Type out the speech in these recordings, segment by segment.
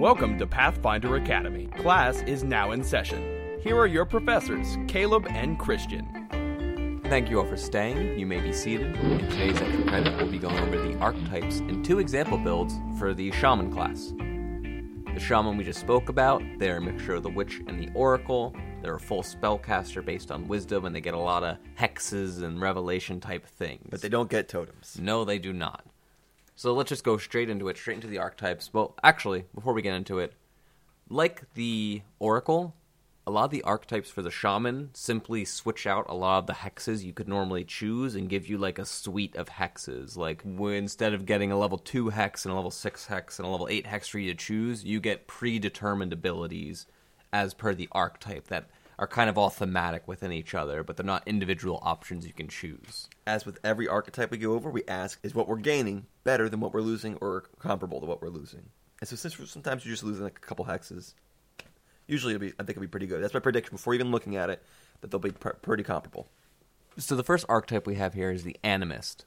Welcome to Pathfinder Academy. Class is now in session. Here are your professors, Caleb and Christian. Thank you all for staying. You may be seated. In today's extra credit, we'll be going over the archetypes and two example builds for the shaman class. The shaman we just spoke about, they're a mixture of the witch and the oracle. They're a full spellcaster based on wisdom, and they get a lot of hexes and revelation type things. But they don't get totems. No, they do not. So let's just go straight into it, straight into the archetypes. Well, actually, before we get into it, like the Oracle, a lot of the archetypes for the Shaman simply switch out a lot of the hexes you could normally choose and give you like a suite of hexes. Like instead of getting a level 2 hex and a level 6 hex and a level 8 hex for you to choose, you get predetermined abilities as per the archetype that are kind of all thematic within each other, but they're not individual options you can choose. As with every archetype we go over, we ask, is what we're gaining better than what we're losing or comparable to what we're losing? And so since sometimes you're just losing like a couple hexes, usually be, I think it'll be pretty good. That's my prediction before even looking at it, that they'll be pr- pretty comparable. So the first archetype we have here is the animist.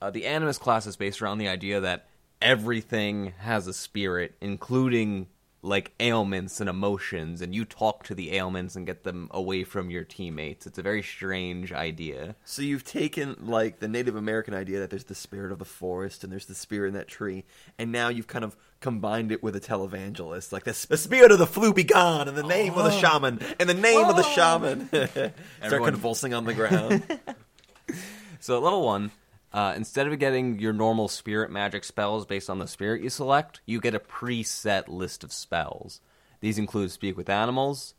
Uh, the animist class is based around the idea that everything has a spirit, including like ailments and emotions, and you talk to the ailments and get them away from your teammates. It's a very strange idea. So you've taken like the Native American idea that there's the spirit of the forest and there's the spirit in that tree, and now you've kind of combined it with a televangelist, like the, the spirit of the flu be gone in the name of the oh. shaman, in the name of the oh. shaman. Start Everyone- convulsing on the ground. So level one, uh, instead of getting your normal spirit magic spells based on the spirit you select, you get a preset list of spells. These include speak with animals,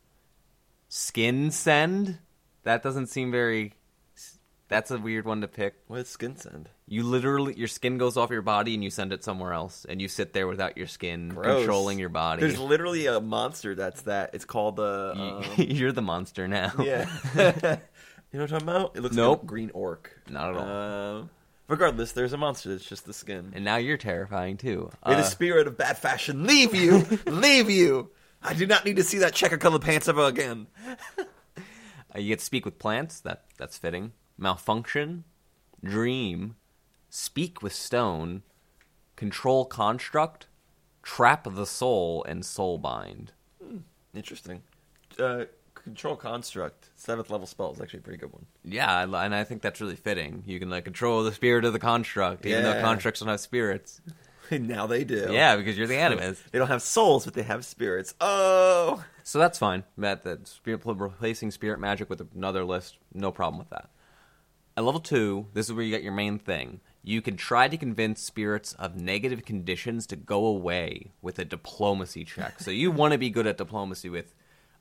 skinsend. That doesn't seem very. That's a weird one to pick. What's skinsend? You literally, your skin goes off your body and you send it somewhere else, and you sit there without your skin Gross. controlling your body. There's literally a monster that's that. It's called the. You- Um, You're the monster now. yeah. you know what I'm talking about? It looks Nope. like a green orc. Not at all. Um, regardless, there's a monster. It's just the skin. And now you're terrifying too. May the Uh, spirit of bad fashion leave you, leave you. I do not need to see that checker colored pants ever again. Uh, you get to speak with plants. That that's fitting. Malfunction, dream, speak with stone, control construct, trap the soul, and soul soulbind. Interesting. Uh, control construct, seventh level spell is actually a pretty good one. Yeah, and I think that's really fitting. You can like control the spirit of the construct, even though constructs don't have spirits. now they do. Yeah, because you're the animist. They don't have souls, but they have spirits. Oh. So that's fine. That that spirit replacing spirit magic with another list, no problem with that. At level two, this is where you get your main thing. You can try to convince spirits of negative conditions to go away with a diplomacy check. So you want to be good at diplomacy with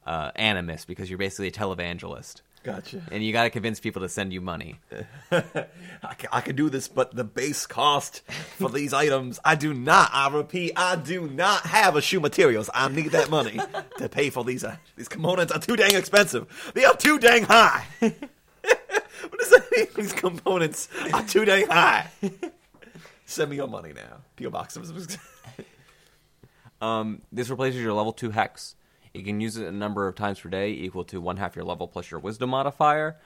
uh, animus because you're basically a televangelist, Gotcha. and you got to convince people to send you money. I can, I can do this, but the base cost for these items, I do not. I repeat, I do not have a shoe materials. I need that money to pay for these. Uh, these components are too dang expensive. They are too dang high. what does that mean? These components are too dang high. Send me your money now. PO box. Um, this replaces your level 2 hex. You can use it a number of times per day, equal to one half your level plus your wisdom modifier.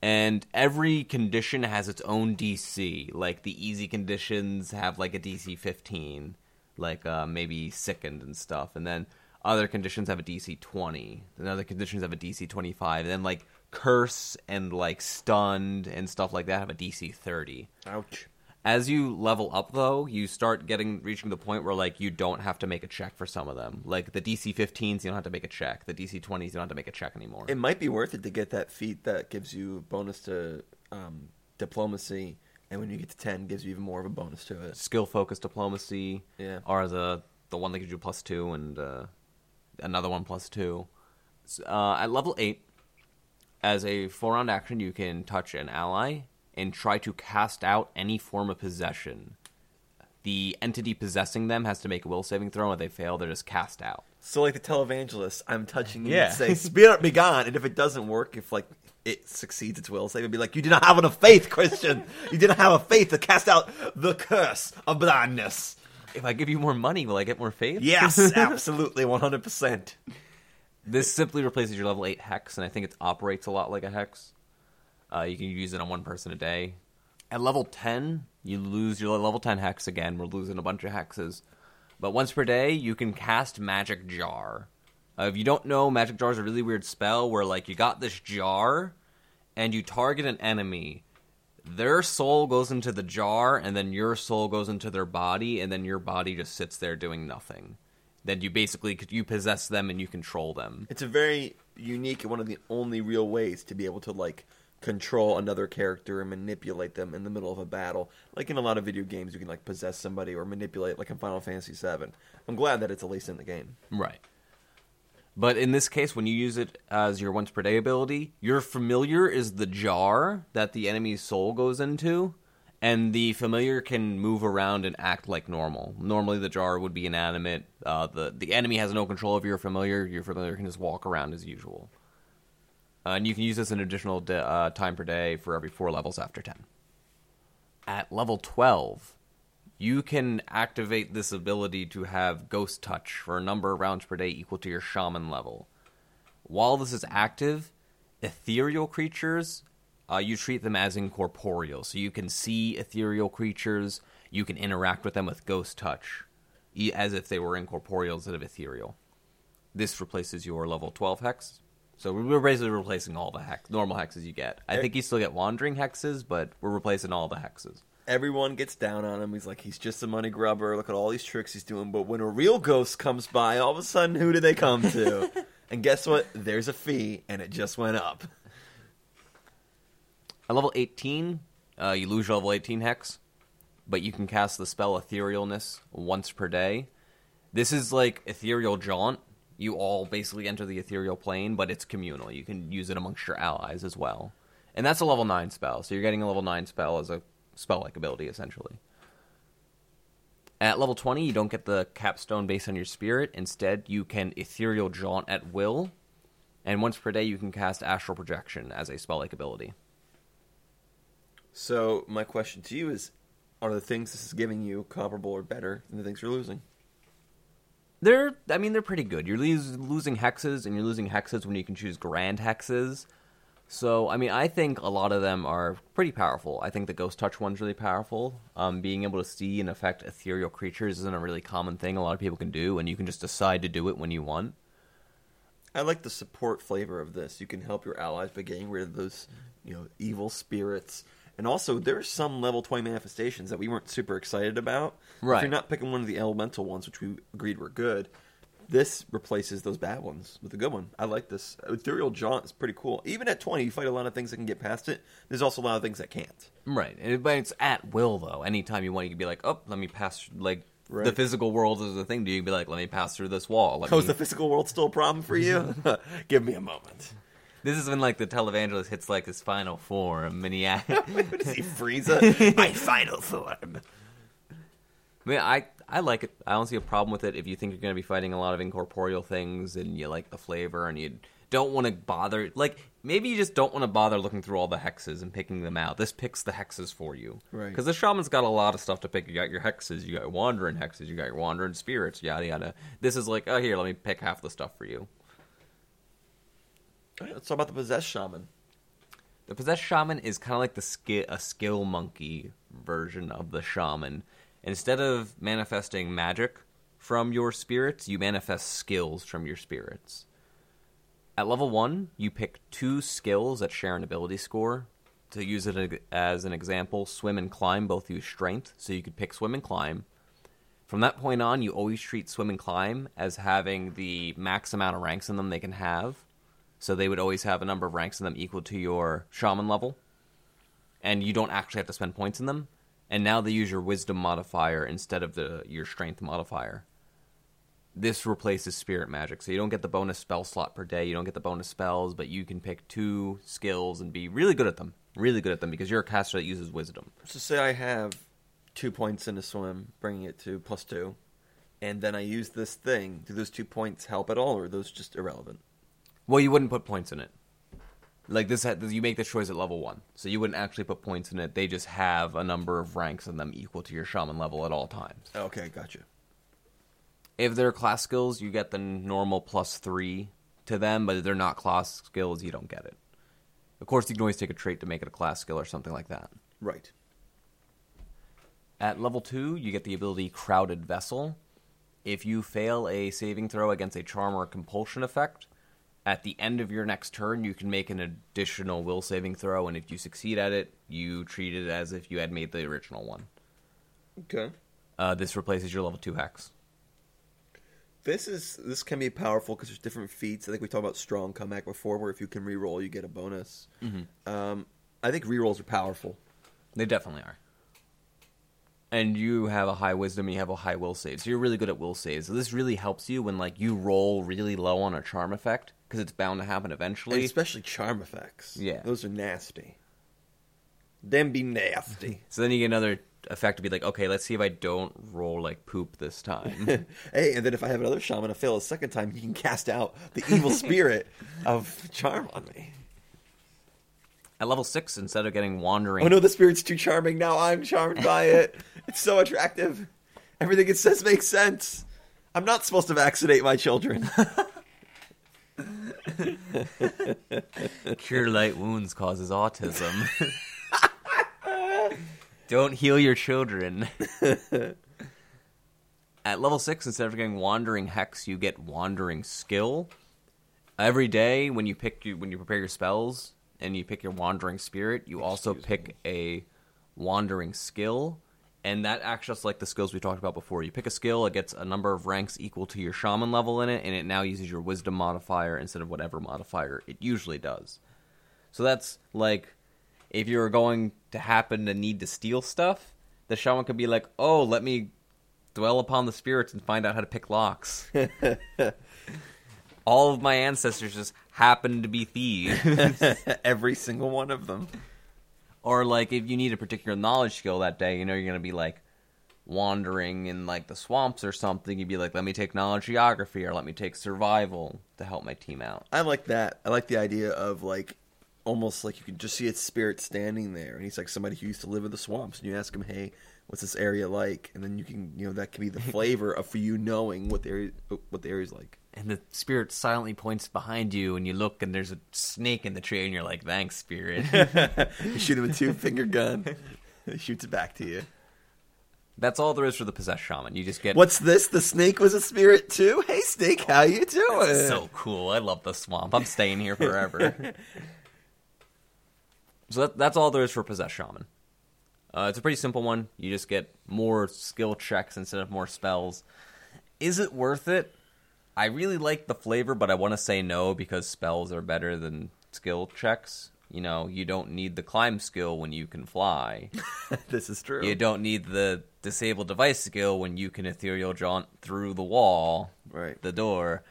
And every condition has its own DC. Like the easy conditions have like a DC 15, like uh, maybe sickened and stuff. And then other conditions have a DC 20. And other conditions have a DC 25. And then like curse and like stunned and stuff like that have a DC 30 Ouch. As you level up though you start getting reaching the point where like you don't have to make a check for some of them. Like the dc 15s you don't have to make a check. The dc 20s you don't have to make a check anymore. It might be worth it to get that feat that gives you bonus to um, diplomacy, and when you get to ten, gives you even more of a bonus to it. skill focused diplomacy Yeah. are the the one that gives you plus two and uh, another one plus two. Uh, at level 8 as a four round action you can touch an ally and try to cast out any form of possession the entity possessing them has to make a will saving throw and if they fail they're just cast out So, like the televangelist, I'm touching you Yeah. and say, "Spirit be gone." And if it doesn't work, if like it succeeds its will, say, would be like, "You did not have enough faith, Christian. you didn't have a faith to cast out the curse of blindness." if I give you more money, will I get more faith? Yes, absolutely, 100. percent This simply replaces your level 8 hex, and I think it operates a lot like a hex. Uh, you can use it on one person a day. At level 10, you lose your level 10 hex again. We're losing a bunch of hexes. But once per day, you can cast Magic Jar. Uh, if you don't know, Magic Jar is a really weird spell where, like, you got this jar, and you target an enemy. Their soul goes into the jar, and then your soul goes into their body, and then your body just sits there doing nothing. Then you basically you possess them and you control them. It's a very unique and one of the only real ways to be able to like control another character and manipulate them in the middle of a battle. Like in a lot of video games, you can like possess somebody or manipulate, like in Final Fantasy VII. I'm glad that it's at least in the game. Right. But in this case, when you use it as your once per day ability, your familiar is the jar that the enemy's soul goes into, and the familiar can move around and act like normal. Normally, the jar would be inanimate. Uh, the the enemy has no control over your familiar. Your familiar can just walk around as usual. Uh, and you can use this an additional de- uh, time per day for every four levels after ten. At level twelve, you can activate this ability to have Ghost Touch for a number of rounds per day equal to your Shaman level. While this is active, ethereal creatures, uh, you treat them as incorporeal. So you can see ethereal creatures, you can interact with them with Ghost Touch, as if they were incorporeal instead of ethereal. This replaces your level 12 hex. So we're basically replacing all the hex, normal hexes you get. I think you still get wandering hexes, but we're replacing all the hexes. Everyone gets down on him. He's like, he's just a money grubber. Look at all these tricks he's doing. But when a real ghost comes by, all of a sudden, who do they come to? and guess what? There's a fee, and it just went up. At level 18, uh, you lose your level 18 hex, but you can cast the spell Etherealness once per day. This is like Ethereal Jaunt. You all basically enter the ethereal plane, but it's communal. You can use it amongst your allies as well. And that's a level 9 spell, so you're getting a level 9 spell as a spell like ability, essentially. At level 20, you don't get the capstone based on your spirit. Instead, you can Ethereal Jaunt at will, and once per day, you can cast Astral Projection as a spell like ability. So my question to you is: Are the things this is giving you comparable or better than the things you're losing? They're, I mean, they're pretty good. You're losing hexes, and you're losing hexes when you can choose grand hexes. So, I mean, I think a lot of them are pretty powerful. I think the Ghost Touch one's really powerful. Um, being able to see and affect ethereal creatures isn't a really common thing a lot of people can do, and you can just decide to do it when you want. I like the support flavor of this. You can help your allies by getting rid of those, you know, evil spirits. And also, there's some level 20 manifestations that we weren't super excited about. If Right. you're not picking one of the elemental ones, which we agreed were good, this replaces those bad ones with a good one. I like this. Ethereal Jaunt is pretty cool. Even at 20, you fight a lot of things that can get past it. There's also a lot of things that can't. Right, and- but it's at will though. Anytime you want, you can be like, "Oh, let me pass." Like the physical world is a thing. Do you can be like, "Let me pass through this wall"? Let Oh, is the physical world still a problem for you? Give me a moment. This is when like the televangelist hits like his final form, and he. What is he, Frieza? My final form. I mean, I I like it. I don't see a problem with it if you think you're going to be fighting a lot of incorporeal things and you like the flavor and you don't want to bother. Like maybe you just don't want to bother looking through all the hexes and picking them out. This picks the hexes for you, Right. Because the shaman's got a lot of stuff to pick. You got your hexes, you got your wandering hexes, you got your wandering spirits, yada yada. This is like, oh here, let me pick half the stuff for you. Let's talk about the possessed shaman. The possessed shaman is kind of like the a skill monkey version of the shaman. Instead of manifesting magic from your spirits, you manifest skills from your spirits. At level 1, you pick two skills that share an ability score. To use it as an example, swim and climb both use strength, so you could pick swim and climb. From that point on, you always treat swim and climb as having the max amount of ranks in them they can have. So they would always have a number of ranks in them equal to your shaman level. And you don't actually have to spend points in them. And now they use your wisdom modifier instead of the your strength modifier. This replaces spirit magic. So you don't get the bonus spell slot per day, you don't get the bonus spells, but you can pick two skills and be really good at them. Really good at them because you're a caster that uses wisdom. So say I have two points in a swim, bringing it to plus two, and then I use this thing. Do those two points help at all, or are those just irrelevant? Well, you wouldn't put points in it. Like this, you make the choice at level one, so you wouldn't actually put points in it. They just have a number of ranks in them equal to your shaman level at all times. Okay, gotcha. If they're class skills, you get the normal plus three to them, but if they're not class skills, you don't get it. Of course, you can always take a trait to make it a class skill or something like that. Right. At level two, you get the ability Crowded Vessel. if you fail a saving throw against a charm or a compulsion effect, at the end of your next turn, you can make an additional will saving throw, and if you succeed at it, you treat it as if you had made the original one. Okay. Uh, this replaces your level two hex. This is this can be powerful because there's different feats. I think we talked about strong comeback before, where if you can reroll, you get a bonus. Um, I think rerolls are powerful. They definitely are. And you have a high wisdom and you have a high will save. So you're really good at will saves. So this really helps you when like you roll really low on a charm effect because it's bound to happen And eventually. especially charm effects. Yeah. those are nasty. Them be nasty. So then you get another effect to be like, okay, let's see if I don't roll like poop this time. hey, and then if I have another shaman to fail a second time, he can cast out the evil spirit of charm on me. At level six, instead of getting wandering, Oh no, the spirit's too charming. Now I'm charmed by it. It's so attractive. Everything it says makes sense. I'm not supposed to vaccinate my children. cure light wounds causes autism. don't heal your children. At level six, instead of getting wandering hex, you get wandering skill. Every day, when you pick you when you prepare your spells and you pick your wandering spirit, you also Excuse pick a wandering skill, and that acts just like the skills we talked about before. You pick a skill, it gets a number of ranks equal to your shaman level in it, and it now uses your wisdom modifier instead of whatever modifier it usually does. So that's like if you're going to happen to need to steal stuff, the shaman could be like, "Oh, let me dwell upon the spirits and find out how to pick locks." All of my ancestors just happen to be thieves. Every single one of them. or like if you need a particular knowledge skill that day, you know you're gonna be like wandering in like the swamps or something. You'd be like, "Let me take knowledge geography," or "Let me take survival" to help my team out. I like that. I like the idea of like almost like you can just see its spirit standing there, and he's like somebody who used to live in the swamps, and you ask him, "Hey, what's this area like?" And then you can, you know, that can be the flavor of for you knowing what the area, what the area's like. and the spirit silently points behind you and you look and there's a snake in the tree and you're like thanks spirit you shoot him a two finger gun, It shoots it back to you. that's all there is for the possessed shaman you just get What's this? The snake was a spirit too. Hey, snake, how you doing? so cool i love the swamp i'm staying here forever so that, that's all there is for possessed shaman uh, it's a pretty simple one you just get more skill checks instead of more spells is it worth it i really like the flavor but i want to say no because spells are better than skill checks you know you don't need the climb skill when you can fly this is true. You don't need the disable device skill when you can ethereal jaunt through the wall, Right. the door.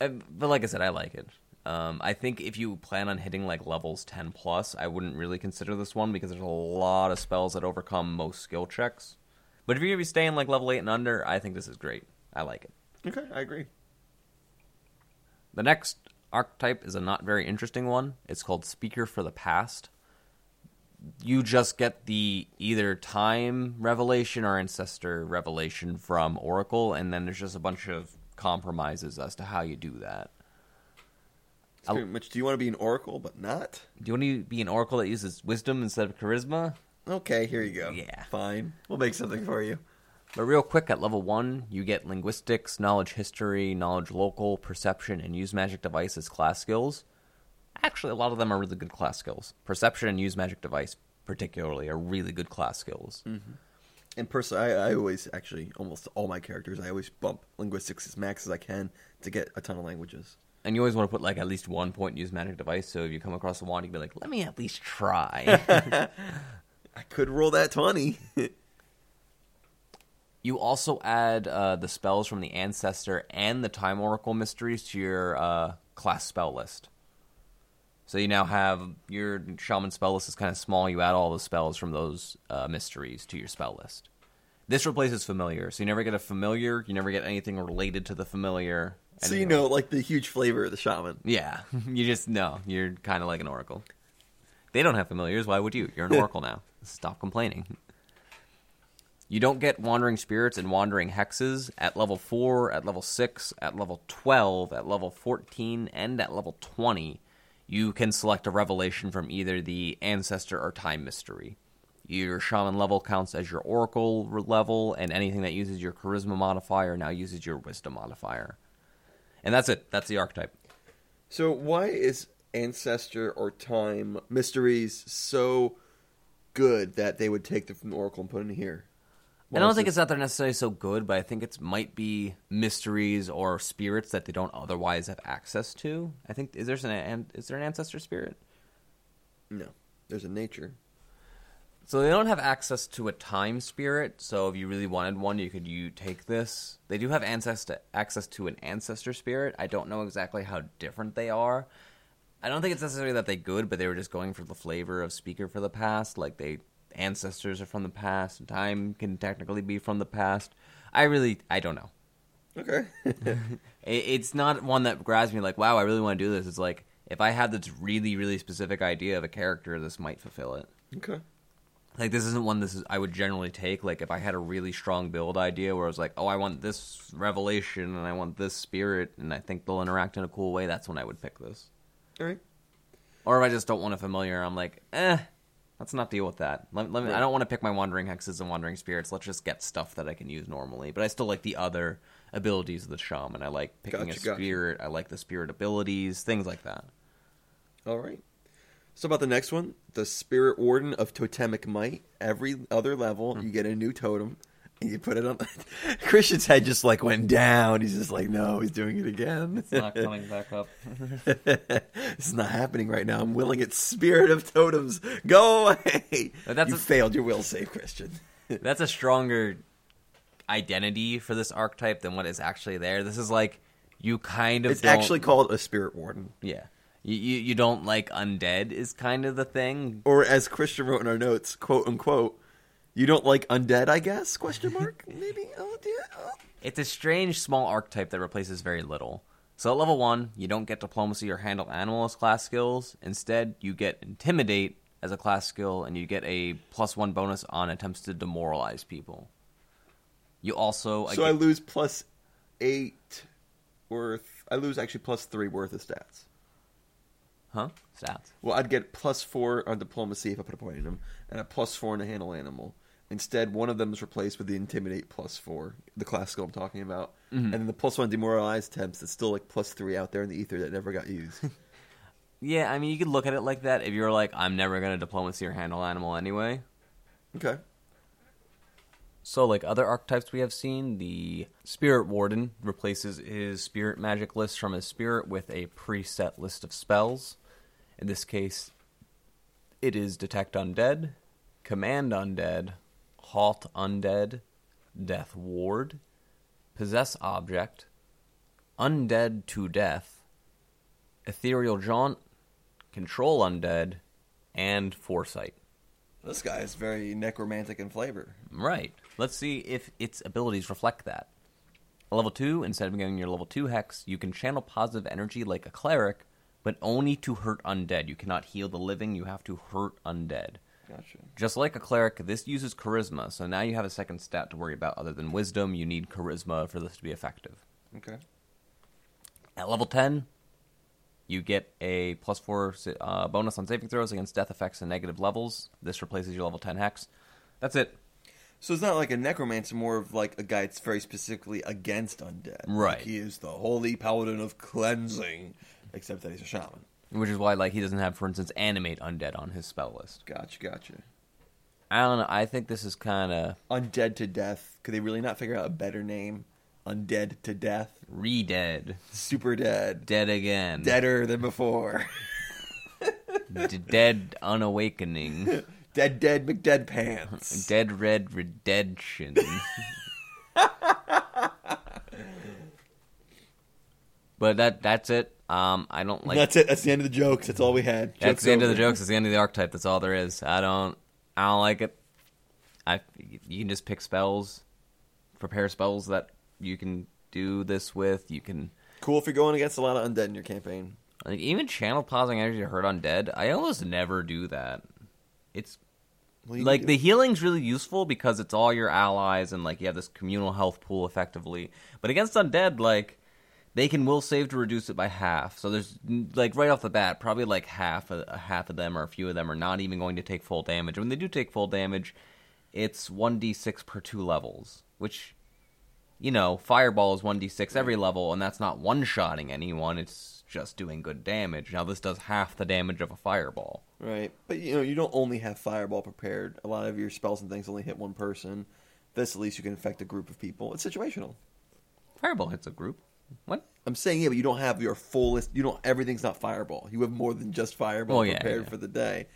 Uh, But like I said, I like it. Um, I think if you plan on hitting like levels ten plus, I wouldn't really consider this one because there's a lot of spells that overcome most skill checks. But if you're gonna be staying like level eight and under, I think this is great. I like it. Okay, I agree. The next archetype is a not very interesting one. It's called Speaker for the Past. You just get the either time revelation or ancestor revelation from Oracle, and then there's just a bunch of compromises as to how you do that. Pretty much. Do you want to be an oracle, but not? Do you want to be an Oracle that uses wisdom instead of charisma? Okay, here you go. Yeah. fine. We'll make something for you. But real quick, at level one, you get linguistics, knowledge history, knowledge local, perception, and use magic devices class skills. Actually, a lot of them are really good class skills. Perception and use magic device, particularly, are really good class skills. Mm-hmm. And personally, I, I always actually almost all my characters, I always bump linguistics as max as I can to get a ton of languages. And you always want to put like at least one point use magic device, so if you come across a wand, you can be like, "Let me at least try." I could roll that twenty. you also add uh, the spells from the ancestor and the time oracle mysteries to your uh, class spell list. So you now have your shaman spell list is kind of small. You add all the spells from those uh, mysteries to your spell list. This replaces familiar, so you never get a familiar. You never get anything related to the familiar. So you know, like the huge flavor of the shaman. Yeah, you just know you're kind of like an oracle. They don't have familiars. Why would you? You're an oracle now. Stop complaining. You don't get wandering spirits and wandering hexes at level 4, at level 6, at level 12, at level 14, and at level 20. You can select a revelation from either the ancestor or time mystery. Your shaman level counts as your oracle level, and anything that uses your charisma modifier now uses your wisdom modifier. And that's it. That's the archetype. So why is ancestor or time mysteries so good that they would take them from the oracle and put it in here? I don't think it's that they're necessarily so good, but I think it's might be mysteries or spirits that they don't otherwise have access to. I think is there an- is there an ancestor spirit? no. There's a nature. So they don't have access to a time spirit. So if you really wanted one, you could you take this. They do have ancestor access to an ancestor spirit. I don't know exactly how different they are. I don't think it's necessarily that they good, but they were just going for the flavor of speaker for the past. Like they ancestors are from the past, and time can technically be from the past. I really I don't know. Okay. It, it's not one that grabs me like, wow, I really want to do this. It's like if I had this really really specific idea of a character, this might fulfill it. okay. Like this isn't one this is I would generally take. Like if I had a really strong build idea where I was like, oh, I want this revelation and I want this spirit, and I think they'll interact in a cool way. That's when I would pick this. All right. Or if I just don't want a familiar, I'm like, eh, let's not deal with that. Let, let me, I don't want to pick my wandering hexes and wandering spirits. Let's just get stuff that I can use normally. But I still like the other abilities of the shaman. I like picking Gotcha, a gotcha. spirit. I like the spirit abilities, things like that. All right. So about the next one, the Spirit Warden of Totemic Might. Every other level, Hmm. you get a new totem, and you put it on. Christian's head just like went down. He's just like, no, he's doing it again. It's not coming back up. it's not happening right now. I'm willing it. Spirit of Totems, go away. That's you a- failed your will save, Christian. That's a stronger identity for this archetype than what is actually there. This is like you kind of It's don't- actually called a Spirit Warden. yeah. You, you you don't like undead is kind of the thing. Or as Christian wrote in our notes, quote unquote, you don't like undead, I guess? Question mark? Maybe. Oh, dear. Oh. It's a strange small archetype that replaces very little. So at level one, you don't get diplomacy or handle animal as class skills. Instead, you get intimidate as a class skill, and you get a plus one bonus on attempts to demoralize people. You also So I lose plus eight worth. I lose actually plus three worth of stats. Huh stats. Well, I'd get plus four on diplomacy if I put a point in them, and a plus four in a handle animal. Instead, one of them is replaced with the intimidate plus four, the class skill I'm talking about, mm-hmm. and then the plus one demoralized temps. It's still like plus three out there in the ether that never got used. Yeah, I mean, you could look at it like that if you're like, I'm never going to diplomacy or handle animal anyway. okay. So, like other archetypes we have seen, the Spirit Warden replaces his spirit magic list from his spirit with a preset list of spells. In this case, it is Detect Undead, Command Undead, Halt Undead, Death Ward, Possess Object, Undead to Death, Ethereal Jaunt, Control Undead, and Foresight. This guy is very necromantic in flavor. Right. Let's see if its abilities reflect that. At level 2, instead of getting your level 2 hex, you can channel positive energy like a cleric, but only to hurt undead. You cannot heal the living, you have to hurt undead. Gotcha. Just like a cleric, this uses charisma, so now you have a second stat to worry about other than wisdom. You need charisma for this to be effective. Okay. At level 10, you get a plus 4 uh, bonus on saving throws against death effects and negative levels. This replaces your level 10 hex. That's it. So it's not like a necromancer, more of like a guy that's very specifically against undead. Right. Like he is the holy paladin of cleansing, except that he's a shaman. Which is why, like, he doesn't have, for instance, animate undead on his spell list. Gotcha, gotcha. I don't know. I think this is kind of Undead to death. Could they really not figure out a better name? Undead to death. re-dead, Super dead. dead again, Deader than before. D- dead unawakening, dead, dead, McDead pants. dead red redemption. but that that's it. Um, I don't like. that's it. That's the end of the jokes. That's all we had. That's the end of the jokes. It's the end of the archetype. That's all there is. I don't. I don't like it. I. You can just pick spells, prepare spells that you can do this with. You can Cool if you're going against a lot of undead in your campaign. like even channel positive energy to hurt undead. I almost never do that. It's Well, like the healing's really useful because it's all your allies and like you have this communal health pool effectively. But against undead, like They can will save to reduce it by half. So there's like right off the bat, probably like half a, half of them or a few of them are not even going to take full damage. When they do take full damage, it's one d six per two levels, which you know, fireball is one d six every level, and that's not one shotting anyone. It's just doing good damage. Now this does half the damage of a fireball. Right, but you know you don't only have fireball prepared. A lot of your spells and things only hit one person. This at least you can affect a group of people. It's situational. Fireball hits a group. What? I'm saying yeah, but you don't have your fullest. You don't. Everything's not fireball. You have more than just fireball Oh, yeah, prepared yeah. for the day.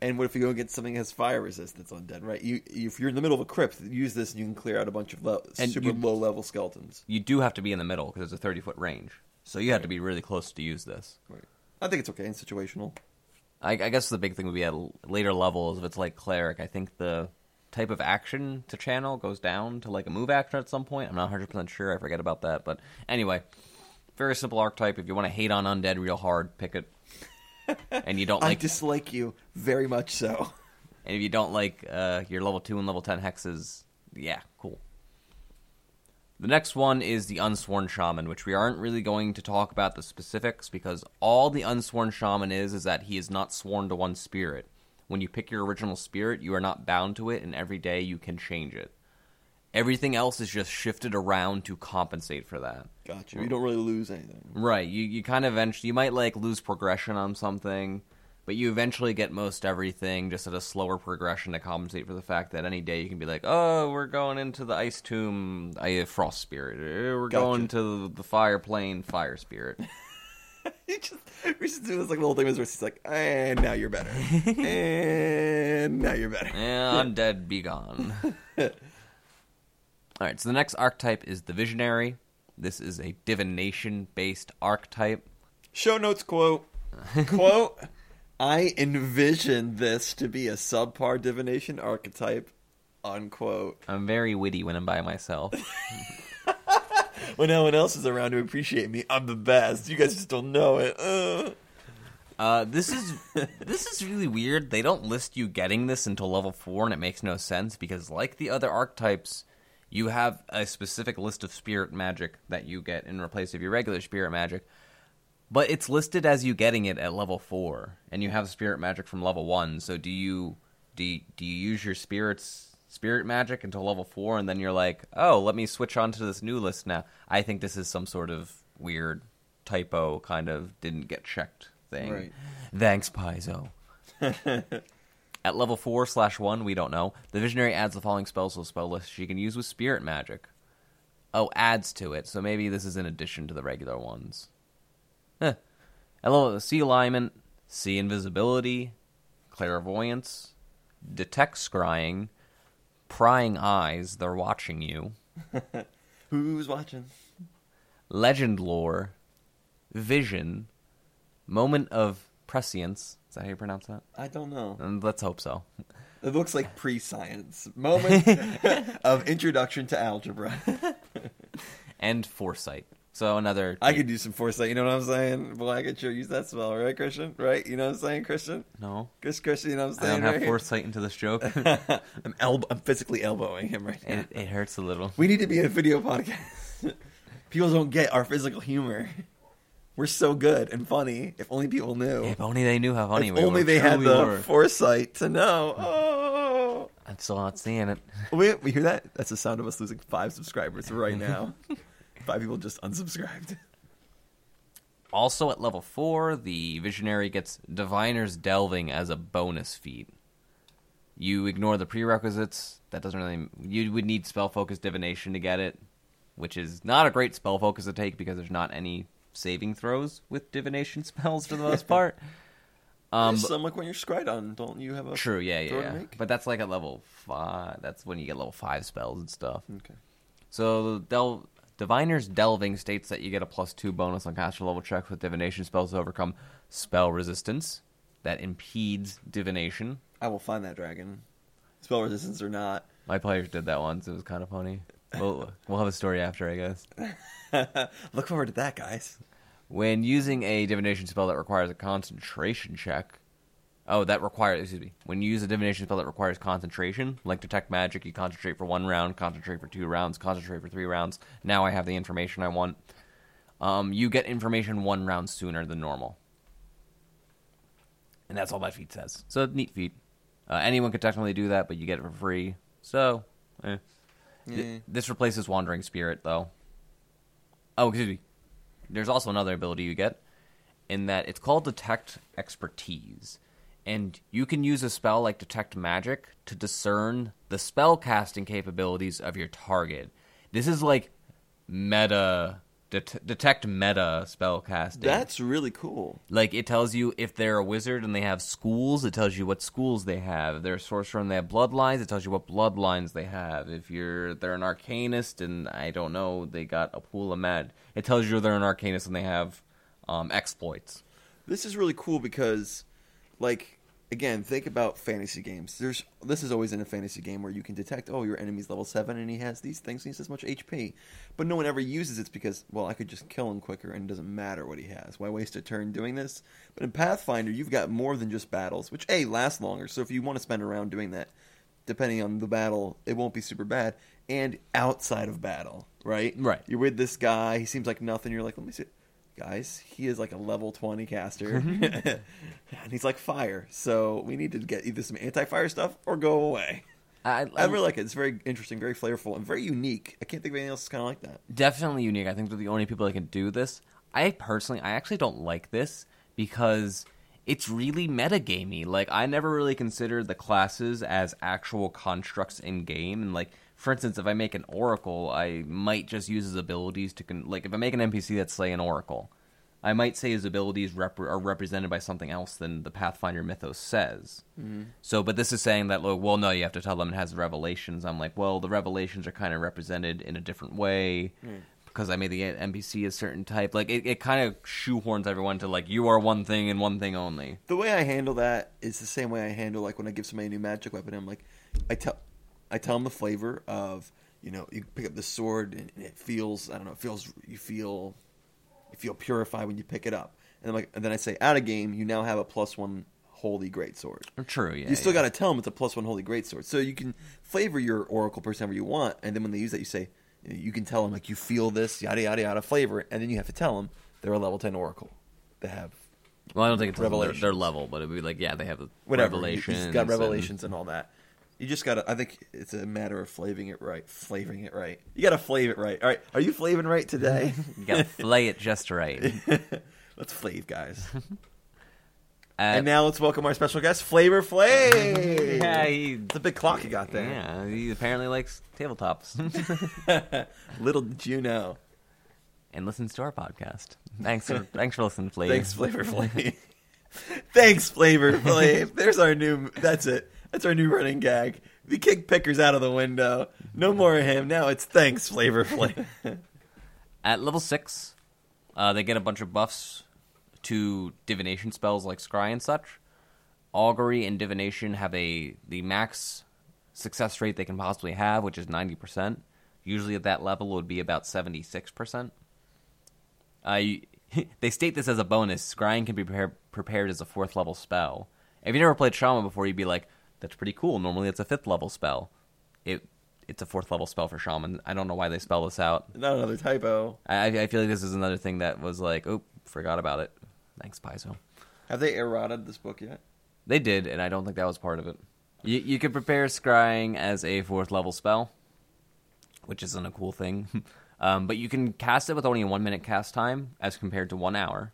And what if you go and get something that has fire resistance undead? Right. You if you're in the middle of a crypt, use this and you can clear out a bunch of super you- low level skeletons. You do have to be in the middle because it's a thirty foot range, so you have to be really close to use this. Right. I think it's okay and situational. I, I guess the big thing would be at later levels. If it's like cleric, I think the type of action to channel goes down to like a move action at some point. I'm not 100 percent sure. I forget about that. But anyway, very simple archetype. If you want to hate on undead real hard, pick it. and you don't I like, dislike you very much so. and if you don't like uh, your level two and level 10 hexes, yeah, cool. The next one is the Unsworn Shaman, which we aren't really going to talk about the specifics because all the Unsworn Shaman is is that he is not sworn to one spirit. When you pick your original spirit, you are not bound to it, and every day you can change it. Everything else is just shifted around to compensate for that. Gotcha. You don't really lose anything. Right. You you kind of eventually you might like lose progression on something, but you eventually get most everything just at a slower progression to compensate for the fact that any day you can be like, oh, we're going into the ice tomb, I frost spirit. Eh, We're Gotcha. going to the fire plane, fire spirit. You just, we should do this like little thing where it's like, and now you're better, and now you're better. yeah, dead, be gone. All right. So the next archetype is the visionary. This is a divination based archetype. Show notes quote quote. I envision this to be a subpar divination archetype. Unquote. I'm very witty when I'm by myself. When no one else is around to appreciate me, I'm the best. You guys just don't know it. Uh. Uh, this is this is really weird. They don't list you getting this until level four, and it makes no sense because, like the other archetypes, you have a specific list of spirit magic that you get in place of your regular spirit magic. But it's listed as you getting it at level four, and you have spirit magic from level one. So do you do you, do you use your spirits spirit magic until level four, and then you're like, oh, let me switch on to this new list now? I think this is some sort of weird typo, kind of didn't get checked thing. Right. Thanks, Paizo. At level four slash one, we don't know. The visionary adds the following spells to the spell list she can use with spirit magic. Oh, adds to it. So maybe this is in addition to the regular ones. Huh. Level see alignment, see invisibility, clairvoyance, detect scrying, prying eyes. They're watching you. Who's watching? legend lore, vision, moment of prescience. Is that how you pronounce that? I don't know. And let's hope so. It looks like pre-science moment of introduction to algebra. And foresight. So another. I could do some foresight. You know what I'm saying? Boy, I could sure use that spell, right, Christian? Right? You know what I'm saying, Christian? no. Chris, Christian, you know what I'm saying? I don't have right? foresight into this joke. I'm elb- I'm physically elbowing him right now. it, it hurts a little. We need to be a video podcast. people don't get our physical humor. We're so good and funny. If only people knew. If only they knew how funny we were. if we only were. they had we the were. foresight to know. Oh. I'm still not seeing it. Wait, we hear that? That's the sound of us losing five subscribers right now. Five people just unsubscribed. Also at level 4, the Visionary gets Diviner's Delving as a bonus feat. You ignore the prerequisites. That doesn't really. You would need spell focus divination to get it, which is not a great spell focus to take because there's not any saving throws with divination spells for the most part. Um, but- some like when you're Scrydon, don't you have a true, yeah, yeah, yeah. But that's like at level five. That's when you get level five spells and stuff. Okay. So the Del- Diviner's Delving states that you get a plus two bonus on caster level checks with divination spells to overcome spell resistance that impedes divination. I will find that dragon. Spell resistance or not. My players did that once. It was kind of funny. We'll, we'll have a story after, I guess. Look forward to that, guys. When using a divination spell that requires a concentration check, oh, that requires, excuse me, when you use a divination spell that requires concentration, like detect magic, you concentrate for one round, concentrate for two rounds, concentrate for three rounds. Now I have the information I want. um, you get information one round sooner than normal. And that's all that feat says. So, neat feat. Uh, anyone could technically do that, but you get it for free. So, eh. Th- this replaces Wandering Spirit, though. Oh, excuse me. There's also another ability you get, in that it's called Detect Expertise. And you can use a spell like Detect Magic to discern the spell casting capabilities of your target. This is like meta, det- detect meta spell casting. That's really cool. Like it tells you if they're a wizard and they have schools, it tells you what schools they have. If they're a sorcerer and they have bloodlines, it tells you what bloodlines they have. If you're they're an arcanist and I don't know, they got a pool of med. It tells you they're an arcanist and they have um, exploits. This is really cool because, like, again, think about fantasy games. There's this is always in a fantasy game where you can detect, oh, your enemy's level seven and he has these things, and he has this much HP, but no one ever uses it because, well, I could just kill him quicker and it doesn't matter what he has. Why waste a turn doing this? But in Pathfinder, you've got more than just battles, which a last longer. So if you want to spend a round doing that, depending on the battle, it won't be super bad. And outside of battle, right? Right. You're with this guy. He seems like nothing. You're like, let me see guys, he is like a level 20 caster. and he's like fire. So we need to get either some anti fire stuff or go away. I, I really like it. It's very interesting, very flavorful, and very unique. I can't think of anything else that's kind of like that. definitely unique. I think they're the only people that can do this. I personally, I actually don't like this because it's really metagamey. Like I never really considered the classes as actual constructs in game, and like for instance, if I make an oracle, I might just use his abilities to con- like if I make an NPC that's say an oracle, I might say his abilities rep- are represented by something else than the Pathfinder mythos says. Mm-hmm. So, but this is saying that, like, well, no, you have to tell them it has revelations. I'm like, well, the revelations are kind of represented in a different way because I made the NPC a certain type. Like, it, it kind of shoehorns everyone to, like, you are one thing and one thing only. The way I handle that is the same way I handle like when I give somebody a new magic weapon. I'm like, I tell, I tell them the flavor of you know you pick up the sword and it feels I don't know it feels you feel you feel purified when you pick it up. And then like and then I say out of game you now have a plus one holy great sword. True, yeah. you still yeah. got to tell them it's a plus one holy great sword. So you can flavor your oracle person however you want, and then when they use that, you say you can tell them like you feel this yada yada yada flavor, and then you have to tell them they're a level ten oracle. They have Well, I don't think it's their, their level, but it'd be like, yeah, they have the whatever. revelations. He's got and- revelations and all that. You just gotta. I think it's a matter of flavoring it right. Flavoring it right. You gotta flavor it right. All right. Are you flaving right today? You gotta flay it just right. let's flave, guys. Uh, and now let's welcome our special guest, Flavor Flav. yeah, he, It's a big clock you got there. yeah, he apparently likes tabletops Little did you know. and listens to our podcast. Thanks for thanks for listening, Flav. Thanks, Flavor Flav. Thanks, Flavor Flav. There's our new. That's it. That's our new running gag. We kick Pickers out of the window. No more of him. Now it's thanks, Flavor Flav. At level six, uh, they get a bunch of buffs to divination spells like scry and such. Augury and divination have a the max success rate they can possibly have, which is ninety percent. Usually at that level it would be about seventy six percent. Uh, they state this as a bonus. Scrying can be prepared, as a fourth level spell. If you never played Shaman before, you'd be like, "That's pretty cool." Normally, it's a fifth level spell. It it's a fourth level spell for Shaman. I don't know why they spell this out. Not another typo. I, I feel like this is another thing that was like, oh, forgot about it. Thanks, Paizo. Have they eroded this book yet? They did, and I don't think that was part of it. You, you could prepare scrying as a fourth level spell, which isn't a cool thing. um, but you can cast it with only a one minute cast time as compared to one hour.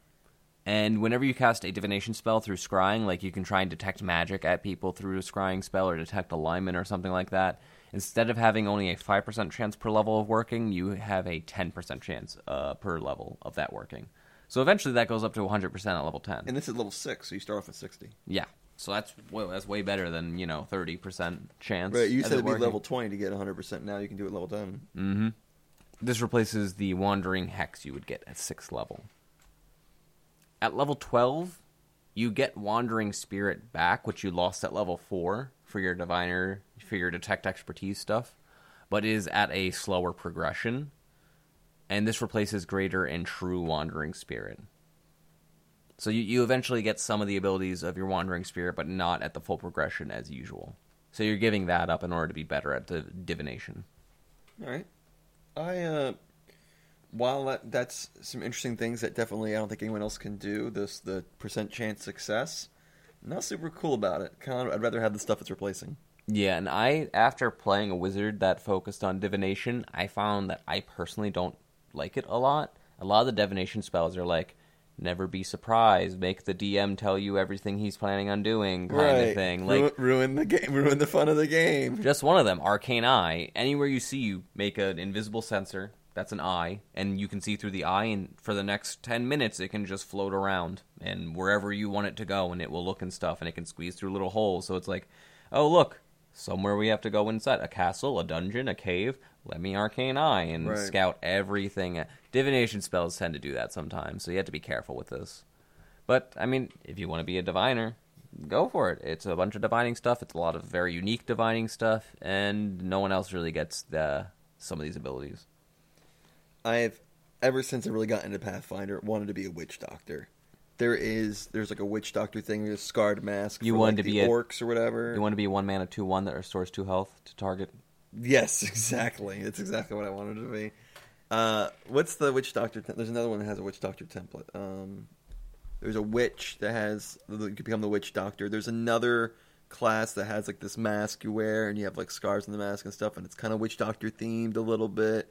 And whenever you cast a divination spell through scrying, like you can try and detect magic at people through a scrying spell or detect alignment or something like that, instead of having only a 5% chance per level of working, you have a 10% chance uh, per level of that working. So eventually that goes up to 100% at level 10. And this is level six, so you start off at sixty. Yeah. So that's well, that's way better than you know thirty percent chance. Right, you said it it'd be working. level twenty to get hundred percent. Now you can do it level ten. This replaces the wandering hex you would get at sixth level. At level twelve, you get wandering spirit back, which you lost at level four for your diviner for your detect expertise stuff, but is at a slower progression. And this replaces greater and true wandering spirit. So you, you eventually get some of the abilities of your wandering spirit, but not at the full progression as usual. So you're giving that up in order to be better at the divination. All right. I uh, while that, that's some interesting things that definitely I don't think anyone else can do, this the percent chance success, not super cool about it. Kind of, I'd rather have the stuff it's replacing. Yeah, and I after playing a wizard that focused on divination, I found that I personally don't like it a lot. A lot of the divination spells are like never be surprised, make the DM tell you everything he's planning on doing kind of thing. Like ruin, ruin the game, ruin the fun of the game. just one of them, arcane eye. Anywhere you see you make an invisible sensor, that's an eye, and you can see through the eye and for the next 10 minutes it can just float around and wherever you want it to go and it will look and stuff and it can squeeze through little holes. So it's like, "Oh, look, somewhere we have to go inside a castle, a dungeon, a cave. Let me arcane eye and Right. scout everything. Divination spells tend to do that sometimes, so you have to be careful with this. But I mean, if you want to be a diviner, go for it. It's a bunch of divining stuff. It's a lot of very unique divining stuff, and no one else really gets the some of these abilities. I've ever since I really got into Pathfinder wanted to be a witch doctor. There is there's like a witch doctor thing. There's scarred mask. You want like, to be a- orcs or whatever. You want to be one mana two one that restores two health to target. Yes, exactly. That's exactly what I wanted to be. Uh, what's the witch doctor? Tem- there's another one that has a witch doctor template. Um, there's a witch that has you can become the witch doctor. There's another class that has like this mask you wear, and you have like scars on the mask and stuff, and it's kind of witch doctor themed a little bit.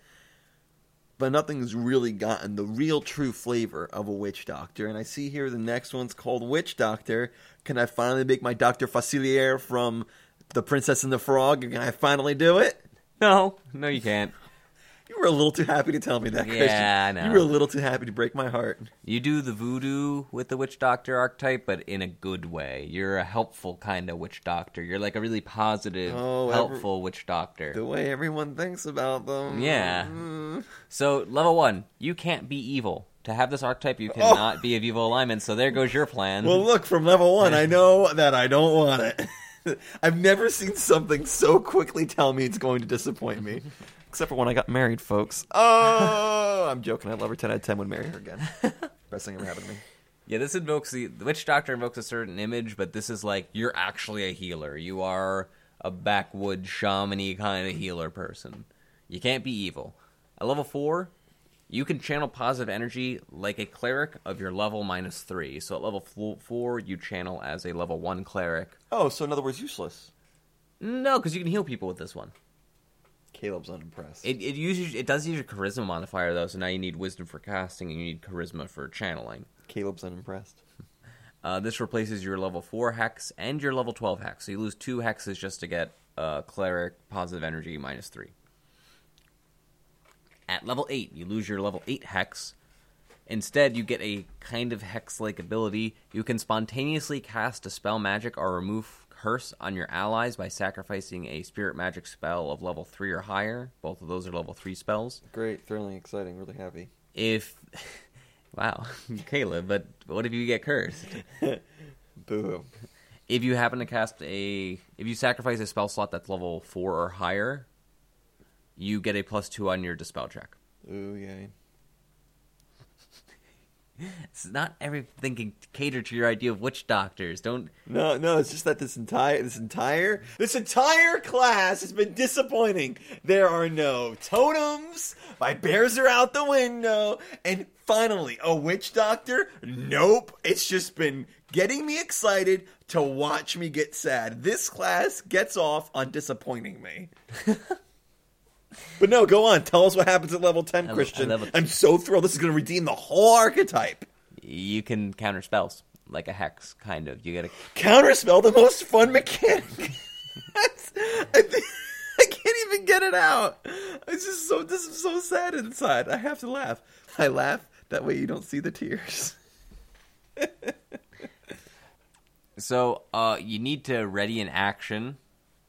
But nothing's really gotten the real true flavor of a witch doctor. And I see here the next one's called Witch Doctor. Can I finally make my Doctor Facilier from The Princess and the Frog? Can I finally do it? No, no, you can't. A little too happy to tell me that, Christian. Yeah, I know. You were a little too happy to break my heart. You do the voodoo with the witch doctor archetype, but in a good way. You're a helpful kind of witch doctor. You're like a really positive, Oh, every- helpful witch doctor. The way everyone thinks about them. Yeah. Mm. So level one, you can't be evil. To have this archetype, you cannot be of evil alignment. So there goes your plan. Well, look, from level one, I know that I don't want it. I've never seen something so quickly tell me it's going to disappoint me. Except for when I got married, folks. Oh, I'm joking. I'd love her 10 out of 10 would marry her again. Best thing ever happened to me. yeah, this invokes the, the witch doctor invokes a certain image, but this is like you're actually a healer. You are a backwood shamany kind of healer person. You can't be evil. At level four, you can channel positive energy like a cleric of your level minus three. So at level four, you channel as a level one cleric. Oh, so in other words, useless. No, because you can heal people with this one. Caleb's unimpressed. It it uses it does use a charisma modifier though, so now you need wisdom for casting and you need charisma for channeling. Caleb's unimpressed. Uh, this replaces your level four hex and your level twelve hex, so you lose two hexes just to get uh, cleric positive energy minus three. At level eight, you lose your level eight hex. Instead, you get a kind of hex-like ability. You can spontaneously cast a spell magic or remove curse on your allies by sacrificing a spirit magic spell of level three or higher. Both of those are level three spells. Great, thrilling, exciting, really happy. if wow caleb but what if you get cursed Boo. if you happen to cast a if you sacrifice a spell slot that's level 4 or higher you get a plus 2 on your dispel check Ooh, yay. It's not everything can cater to your idea of witch doctors don't No, no, it's just that this entire this entire this entire class has been disappointing. There are no totems. My bears are out the window, and finally, a witch doctor. Nope, it's just been getting me excited to watch me get sad. This class gets off on disappointing me. but no, go on. Tell us what happens at level ten, I Christian. Level I'm so thrilled. This is going to redeem the whole archetype. you can counter spells like a hex kind of you get a counterspell the most fun mechanic. I, think, I can't even get it out. It's just so this is so sad inside. I have to laugh. I laugh that way you don't see the tears. So uh, you need to ready an action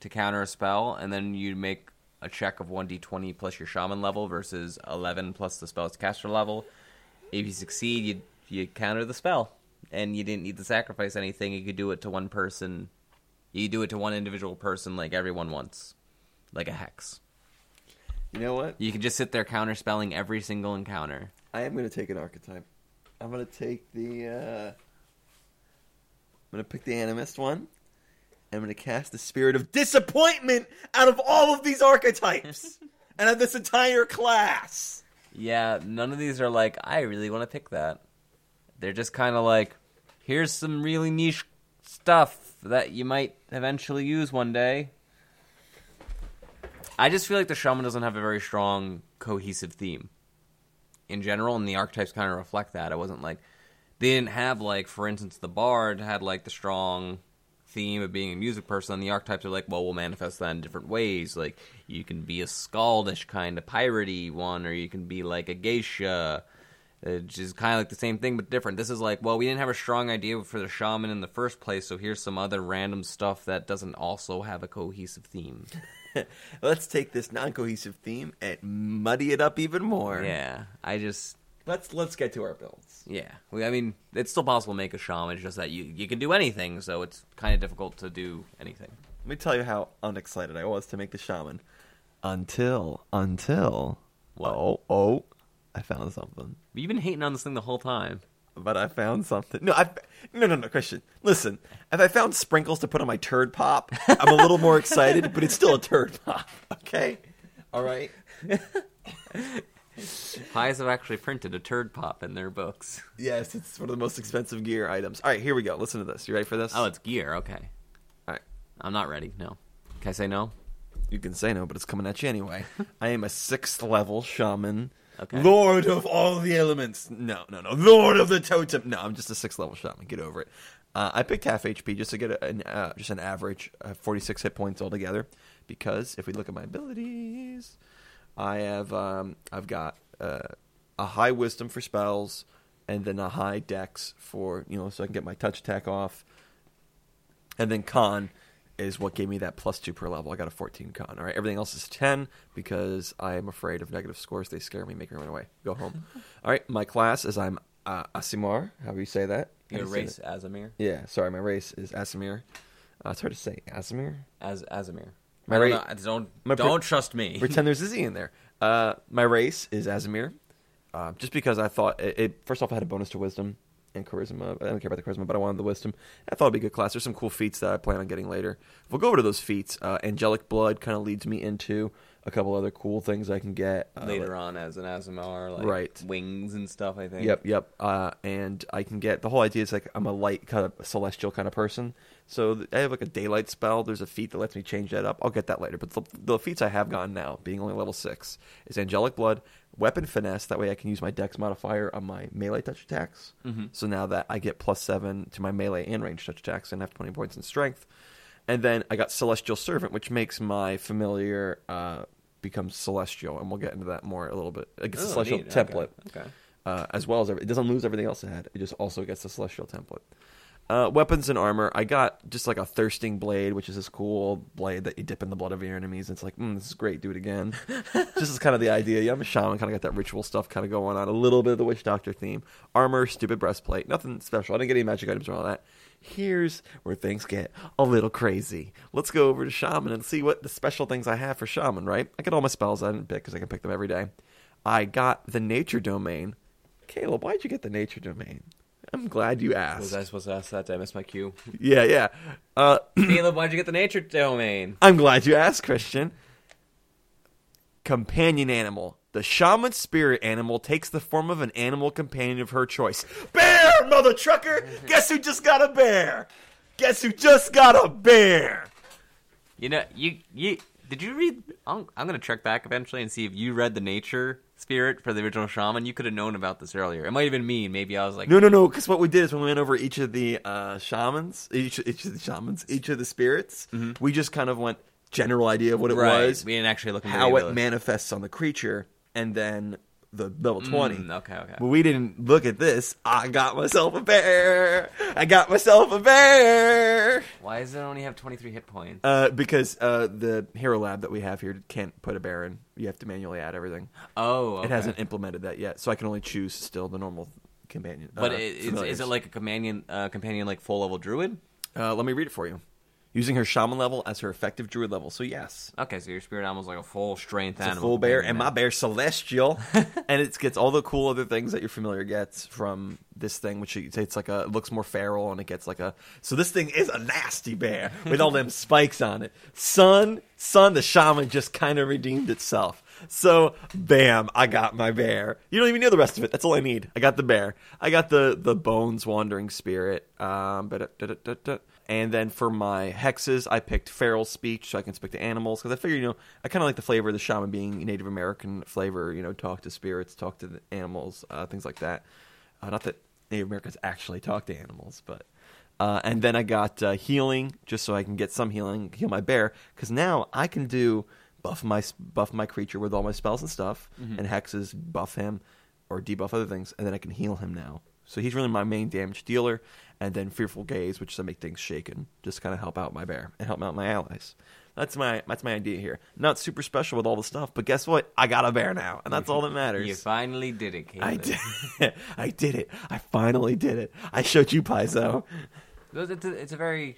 to counter a spell, and then you make a check of 1d20 plus your shaman level versus 11 plus the spell's caster level. If you succeed, you you counter the spell, and you didn't need to sacrifice anything. You could do it to one person. You do it to one individual person, like everyone once, like a hex. You know what? You can just sit there counter spelling every single encounter. I am going to take an archetype. I'm going to take the. Uh, I'm going to pick the animist one. I'm going to cast the spirit of disappointment out of all of these archetypes and of this entire class. Yeah, none of these are like, I really want to pick that. They're just kind of like, here's some really niche stuff that you might eventually use one day. I just feel like the shaman doesn't have a very strong, cohesive theme in general, and the archetypes kind of reflect that. It wasn't like they didn't have like, for instance, the bard had like the strong theme of being a music person, the archetypes are like, well, we'll manifest that in different ways. Like you can be a scaldish kind of piratey one, or you can be like a geisha, which is kind of like the same thing but different. This is like, well, we didn't have a strong idea for the shaman in the first place, so here's some other random stuff that doesn't also have a cohesive theme. Let's take this non-cohesive theme and muddy it up even more. yeah, I just Let's let's get to our builds. Yeah, we, I mean, it's still possible to make a shaman. It's just that you you can do anything, so it's kind of difficult to do anything. Let me tell you how unexcited I was to make the shaman. Until until What? oh oh, I found something. But you've been hating on this thing the whole time. But I found something. No, I no no no Christian. Listen, if I found sprinkles to put on my turd pop, I'm a little more excited. But it's still a turd pop. Okay, all right. Paizo have actually printed a turd pop in their books. Yes, it's one of the most expensive gear items. All right, here we go. Listen to this. You ready for this? Oh, it's gear. Okay, all right. I'm not ready. No, can I say no? You can say no, but it's coming at you anyway. I am a sixth level shaman. Okay. Lord of all the elements. No, no, no. Lord of the totem. No, I'm just a sixth level shaman. Get over it. Uh, I picked half HP just to get a, an, uh, just an average uh, 46 hit points altogether. Because if we look at my abilities, I have um, I've got uh, a high wisdom for spells, and then a high dex for you know so I can get my touch attack off. And then con is what gave me that plus two per level. I got a 14 con. All right, everything else is 10 because I am afraid of negative scores. They scare me, make me run away. Go home. All right, my class is I'm uh, Aasimar. How do you say that? Your you race, that? Azamir, Yeah, sorry, my race is Asimir. Uh, it's hard to say. Asimir? as Azamir. My I don't, ra- know, I don't, my pre- don't trust me. Pretend there's a Z in there. Uh, my race is Asimir. Uh, just because I thought it, it, first off, I had a bonus to wisdom and charisma. I don't care about the charisma, but I wanted the wisdom. I thought it'd be a good class. There's some cool feats that I plan on getting later. We'll go over to those feats. Uh, Angelic blood kind of leads me into a couple other cool things I can get uh, Later on, as an Azamar, like Right. wings and stuff. I think. Yep, yep. Uh, and I can get the whole idea is like I'm a light kind of celestial kind of person. So th- I have like a daylight spell. There's a feat that lets me change that up. I'll get that later. But the, the feats I have gotten now, being only level six, is angelic blood, weapon finesse. That way I can use my dex modifier on my melee touch attacks. Mhm. So now that I get plus seven to my melee and range touch attacks, and have 20 points in strength. And then I got celestial servant, which makes my familiar uh, become celestial, and we'll get into that more a little bit. It gets a Oh, celestial neat. Template Okay. uh, as well as every, it doesn't lose everything else it had. It just also gets the celestial template. Uh, weapons and armor. I got just like a thirsting blade, which is this cool blade that you dip in the blood of your enemies. It's like, mm, this is great. Do it again. this is kind of the idea. Yeah, I'm a shaman. Kind of got that ritual stuff kind of going on. A little bit of the witch doctor theme. Armor, stupid breastplate. Nothing special. I didn't get any magic items or all that. Here's where things get a little crazy. Let's go over to shaman and see what the special things I have for shaman. Right? I got all my spells I didn't pick because I can pick them every day. I got the nature domain. Caleb, why'd you get the nature domain? I'm glad you asked. Was I supposed to ask that? Did I miss my cue? Yeah, yeah. Uh, Caleb, why'd you get the nature domain? I'm glad you asked, Christian. Companion animal. The shaman spirit animal takes the form of an animal companion of her choice. Bear, mother trucker! Guess who just got a bear? Guess who just got a bear? You know, you you did you read? I'm, I'm gonna check back eventually and see if you read the nature spirit for the original shaman. You could have known about this earlier. It might have been me. Maybe I was like, No, no, no. Because what we did is when we went over each of the uh, shamans, each, each of the shamans, each of the spirits, we just kind of went general idea of what it Mm-hmm. right. was, We didn't actually look how it those. manifests on the creature, and then the level 20. Mm, okay, okay. But we didn't look at this. I got myself a bear. I got myself a bear. Why does it only have 23 hit points? Uh, because uh, the hero lab that we have here can't put a bear in. You have to manually add everything. oh, okay. It hasn't implemented that yet, so I can only choose still the normal companion. But uh, it, is, is it like a companion, uh, companion like full level druid? Uh, let me read it for you. Using her shaman level as her effective druid level. So yes, Okay, so your spirit animal is like a full strength it's a animal. full bear, and my bear celestial, and it gets all the cool other things that your familiar gets from this thing, which it's like a it looks more feral, and it gets like a. So this thing is a nasty bear with all them spikes on it. Son, son, the shaman just kind of redeemed itself. So, bam, I got my bear. You don't even know the rest of it. That's all I need. I got the bear. I got the the bones wandering spirit. Um, ba-da-da-da-da-da. And then for my hexes, I picked feral speech, so I can speak to animals. Because I figured, you know, I kind of like the flavor of the shaman being Native American flavor. You know, talk to spirits, talk to the animals, uh, things like that. Uh, not that Native Americans actually talk to animals, but. Uh, and then I got uh, healing, just so I can get some healing, heal my bear. Because now I can do buff my buff my creature with all my spells and stuff, and hexes buff him or debuff other things, and then I can heal him now. So he's really my main damage dealer. And then fearful gaze, which is to make things shaken, just kind of help out my bear and help out my allies. That's my that's my idea here. Not super special with all the stuff, but guess what? I got a bear now, and that's all that matters. You finally did it, Caleb. I did. I did it. I finally did it. I showed you Paizo. It's a, it's a very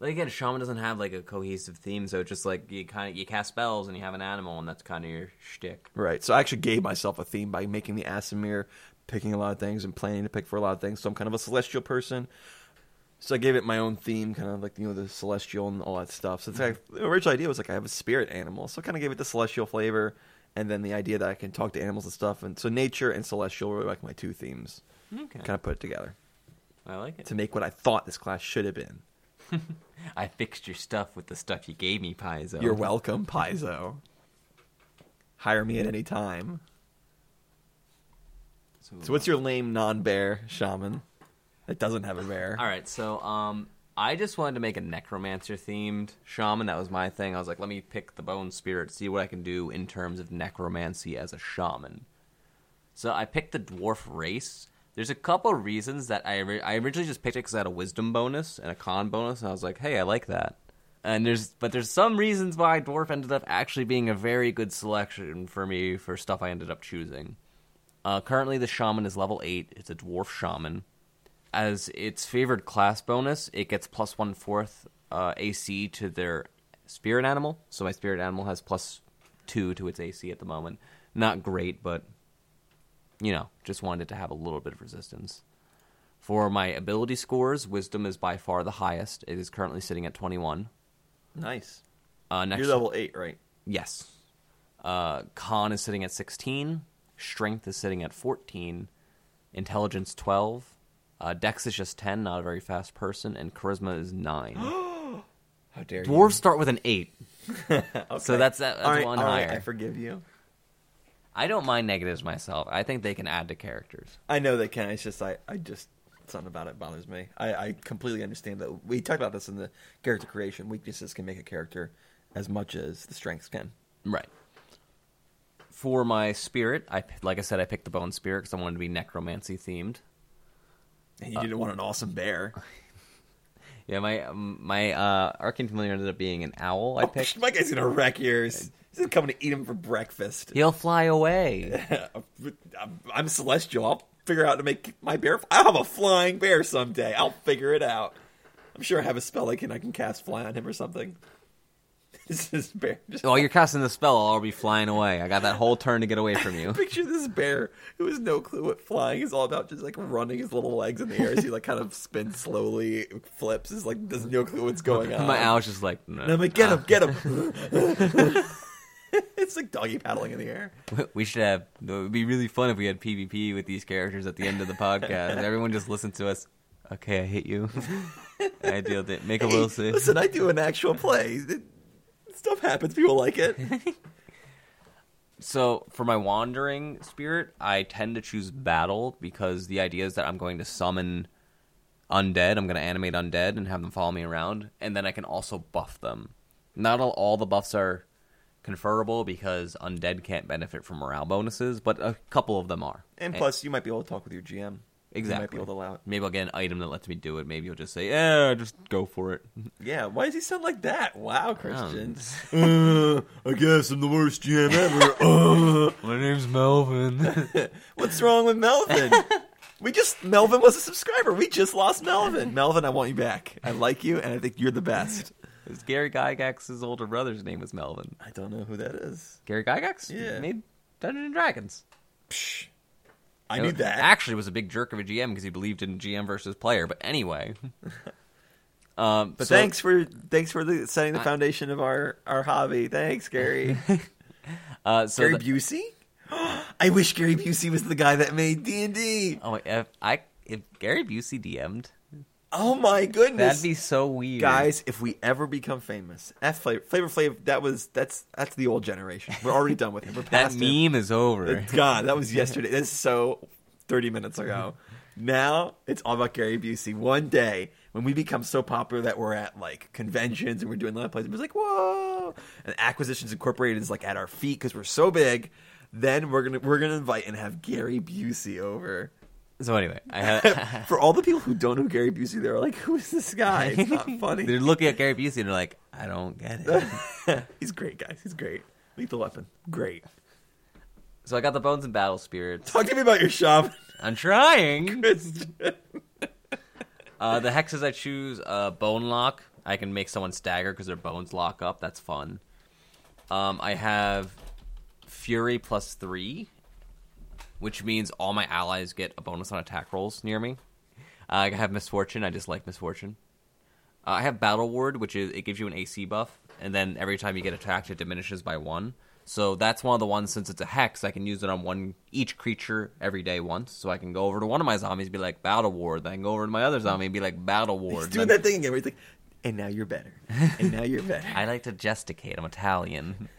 like again, shaman doesn't have like a cohesive theme, so it's just like you kind of you cast spells and you have an animal, and that's kind of your shtick. Right. So I actually gave myself a theme by making the Asimir, picking a lot of things and planning to pick for a lot of things. So I'm kind of a celestial person. So I gave it my own theme, kind of like you know the celestial and all that stuff. So it's like, the original idea was like I have a spirit animal, so I kind of gave it the celestial flavor, and then the idea that I can talk to animals and stuff. And so nature and celestial were like my two themes. Okay, Kind of put it together I like it. to make what I thought this class should have been. I fixed your stuff with the stuff you gave me, Paizo. You're welcome, Paizo. Hire me at any time. So what's your lame non-bear shaman that doesn't have a bear? All right, so um, I just wanted to make a necromancer themed shaman. That was my thing. I was like, let me pick the bone spirit, see what I can do in terms of necromancy as a shaman. So I picked the dwarf race. There's a couple reasons that I I originally just picked it because I had a wisdom bonus and a con bonus, and I was like, hey, I like that. And there's but there's some reasons why dwarf ended up actually being a very good selection for me for stuff I ended up choosing. Uh, currently, the shaman is level eight. It's a dwarf shaman as its favored class bonus, it gets plus one fourth uh, AC to their spirit animal. So my spirit animal has plus two to its AC at the moment. Not great, but you know, just wanted to have a little bit of resistance. For my ability scores, wisdom is by far the highest. It is currently sitting at twenty one. Nice. Uh, next, You're level eight, right? Yes. Uh, con is sitting at 16. Strength is sitting at 14. Intelligence 12. Uh, Dex is just 10, not a very fast person. And Charisma is 9. How dare Dwarves start with an 8. you? So that's, that, that's All right, one all right, higher. I forgive you. I don't mind negatives myself. I think they can add to characters. I know they can. It's just I, I just something about it bothers me. I, I completely understand that. We talked about this in the character creation. Weaknesses can make a character as much as the strengths can. Right. For my spirit, I like I said, I picked the bone spirit because I wanted to be necromancy themed. And you didn't want an awesome bear. Yeah, my my uh, arcane familiar ended up being an owl. I Oh, picked. my guy's gonna wreck yours. He's coming to eat him for breakfast. He'll fly away. I'm, I'm celestial. I'll figure out how to make my bear. I'll have a flying bear someday. I'll figure it out. I'm sure I have a spell I can I can cast fly on him or something. This is bear. Just While you're casting the spell, I'll be flying away. I got that whole turn to get away from you. picture this bear who has no clue what flying is all about. Just like running his little legs in the air as he like kind of spins slowly, flips. Is like doesn't no clue what's going on. My owl's just like, no. And I'm like, get him, get him. it's like doggy paddling in the air. We should have. It would be really fun if we had PvP with these characters at the end of the podcast. Everyone just listen to us. Okay, I hit you. I deal with it. Make a little Hey, save. listen, I do an actual play. It- stuff happens. People like it. So for my wandering spirit, I tend to choose battle because the idea is that I'm going to summon undead. I'm going to animate undead and have them follow me around, and then I can also buff them. Not all, all the buffs are conferable because undead can't benefit from morale bonuses, but a couple of them are. And eh. plus, you might be able to talk with your GM. You might exactly. be able to allow it. Maybe I'll get an item that lets me do it. Maybe he'll just say, "Yeah, just go for it." Yeah, why does he sound like that? Wow, Christian. uh, I guess I'm the worst GM ever. Uh, My name's Melvin. what's wrong with Melvin? we just Melvin was a subscriber. We just lost Melvin. Melvin, I want you back. I like you, and I think you're the best. Is Gary Gygax's older brother's name was Melvin. I don't know who that is. Gary Gygax? Yeah. He made Dungeons and Dragons. Psh, I need that. Actually, was a big jerk of a GM because he believed in GM versus player. But anyway, um, But so- thanks for thanks for the, setting the I- foundation of our our hobby. Thanks, Gary. Uh, so Gary the- Busey. I wish Gary Busey was the guy that made D and D. oh, if I if Gary Busey DM'd, Oh my goodness, that'd be so weird, guys. If we ever become famous, F Flavor Flavor Flav, that was that's that's the old generation. We're already done with him. We're That past him. meme is over. God, that was yesterday. That's so 30 minutes ago. Now it's all about Gary Busey. One day, when we become so popular that we're at like conventions and we're doing live plays, it's like, whoa! And Acquisitions Incorporated is like at our feet because we're so big. Then we're gonna we're gonna invite and have Gary Busey over. So anyway, I have, For all the people who don't know Gary Busey, they're like, "Who is this guy?" It's not funny. they're looking at Gary Busey and they're like, I don't get it. He's great, guys. He's great. Lethal Weapon, great. so I got the Bones and Battle Spirits. Talk to me about your shop. I'm trying. Uh, the hexes I choose, uh, Bone Lock. I can make someone stagger because their bones lock up. That's fun. Um, I have Fury plus three, which means all my allies get a bonus on attack rolls near me. Uh, I have Misfortune. I just like Misfortune. Uh, I have Battle Ward, which is it gives you an AC buff, and then every time you get attacked, it diminishes by one. So that's one of the ones since it's a hex, I can use it on one each creature every day once. So I can go over to one of my zombies, and be like Battle Ward, then I can go over to my other zombie and be like Battle Ward. He's doing then- that thing again where he's like, and now you're better. And now you're better. I like to gesticate. I'm Italian.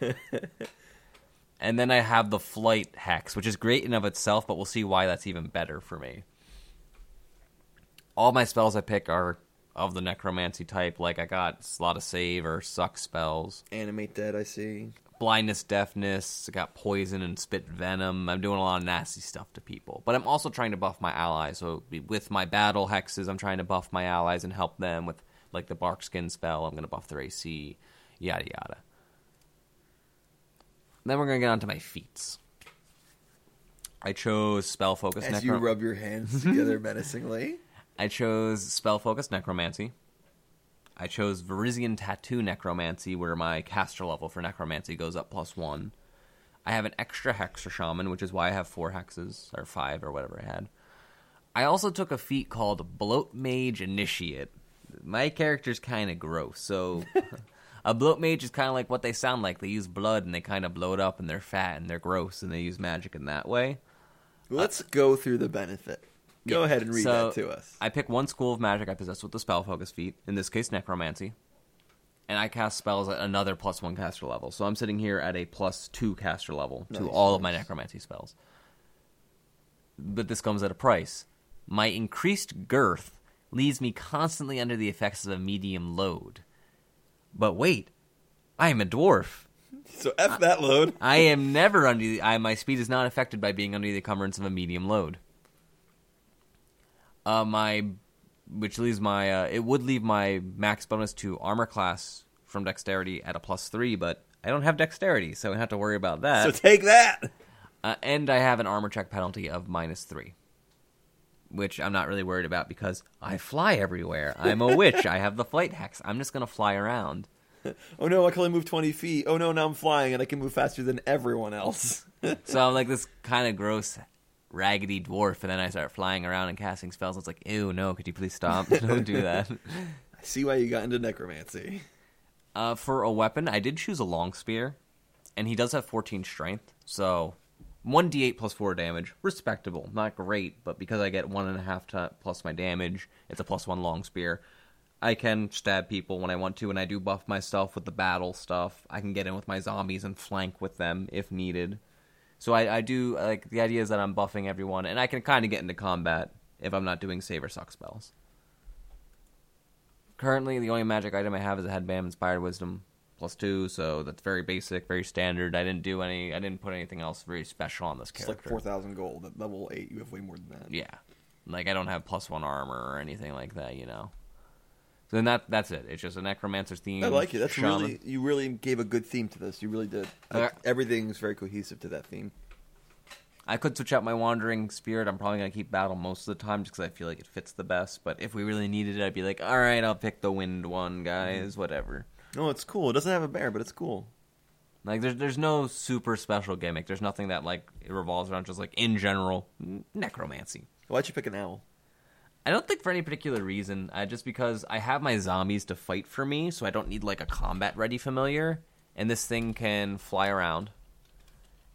and then I have the flight hex, which is great in of itself, but we'll see why that's even better for me. All my spells I pick are of the necromancy type. Like I got a lot of save or suck spells. Animate dead. I see. Blindness, deafness, I got poison and spit venom. I'm doing a lot of nasty stuff to people. But I'm also trying to buff my allies. So with my battle hexes, I'm trying to buff my allies and help them with like the bark skin spell. I'm going to buff their AC, yada yada. Then we're going to get on to my feats. I chose spell focus. As you rub your hands together menacingly. I chose spell focus necromancy. I chose Varisian tattoo necromancy, where my caster level for necromancy goes up plus one. I have an extra hex for shaman, which is why I have four hexes or five or whatever I had. I also took a feat called bloat mage initiate. My character's kind of gross, so a bloat mage is kind of like what they sound like. They use blood and they kind of bloat up and they're fat and they're gross and they use magic in that way. Let's go through the benefit. Go Yeah. ahead and read So, that to us. I pick one school of magic I possess with the spell focus feat, in this case necromancy. And I cast spells at another plus one caster level. So I'm sitting here at a plus two caster level to Nice, all of my necromancy spells. But this comes at a price. My increased girth leaves me constantly under the effects of a medium load. But wait, I am a dwarf. So F that load. I am never under the. I, my speed is not affected by being under the encumbrance of a medium load. Uh, my, which leaves my. Uh, it would leave my max bonus to armor class from dexterity at a plus three, but I don't have dexterity, so I don't have to worry about that. So take that. Uh, and I have an armor check penalty of minus three, which I'm not really worried about because I fly everywhere. I'm a witch. I have the flight hex. I'm just gonna fly around. Oh no, I can only move 20 feet. Oh no, now I'm flying and I can move faster than everyone else. So I'm like this kind of gross, raggedy dwarf, and then I start flying around and casting spells. It's like, ew, no, could you please stop? Don't do that. I see why you got into necromancy. Uh, for a weapon, I did choose a long spear, and he does have 14 strength, so 1d8 plus 4 damage. Respectable. Not great, but because I get 1.5 ti plus my damage, it's a plus 1 long spear. I can stab people when I want to, and I do buff myself with the battle stuff. I can get in with my zombies and flank with them if needed. So I, I do, like, the idea is that I'm buffing everyone, and I can kind of get into combat if I'm not doing save or suck spells. Currently, the only magic item I have is a headband, inspired wisdom, plus two. So that's very basic, very standard. I didn't do any. I didn't put anything else very special on this character. It's like 4,000 gold. At level 8, you have way more than that. Yeah, like I don't have plus one armor or anything like that. You know. So then that that's it. It's just a necromancer's theme. I like it. That's shaman. really you really gave a good theme to this. You really did. Uh, Like, everything's very cohesive to that theme. I could switch out my wandering spirit. I'm probably gonna keep battle most of the time just because I feel like it fits the best. But if we really needed it, I'd be like, all right, I'll pick the wind one, guys. Mm-hmm. Whatever. No, it's cool. It doesn't have a bear, but it's cool. Like there's there's no super special gimmick. There's nothing that like it revolves around just like in general necromancy. Why'd you pick an owl? I don't think for any particular reason. Uh, just because I have my zombies to fight for me, so I don't need like a combat ready familiar. And this thing can fly around.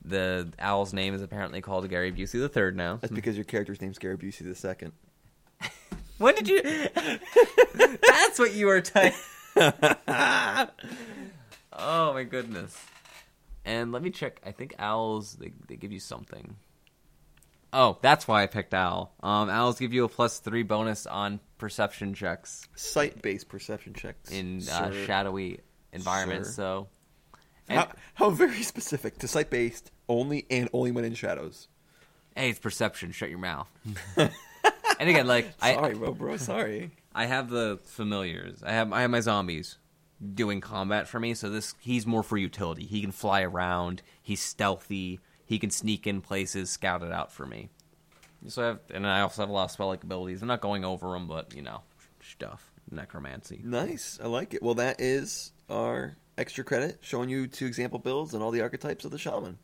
The owl's name is apparently called Gary Busey the third now. That's because your character's name's Gary Busey the second. When did you? That's what you were typing. oh my goodness! And let me check. I think owls they they give you something. Oh, that's why I picked owl. Um, owls give you a plus three bonus on perception checks Sight-based perception checks in uh, shadowy environments. Sir. So, and, How, how very specific to sight-based only and only when in shadows. hey, it's perception. Shut your mouth. and again, like I, Sorry, bro, bro. Sorry. I have the familiars. I have I have my zombies doing combat for me. So this he's more for utility. He can fly around. He's stealthy. He can sneak in places, scout it out for me. So I have, and I also have a lot of spell like abilities. I'm not going over them, but you know, stuff necromancy. Nice. I like it. Well, that is our extra credit showing you two example builds and all the archetypes of the shaman.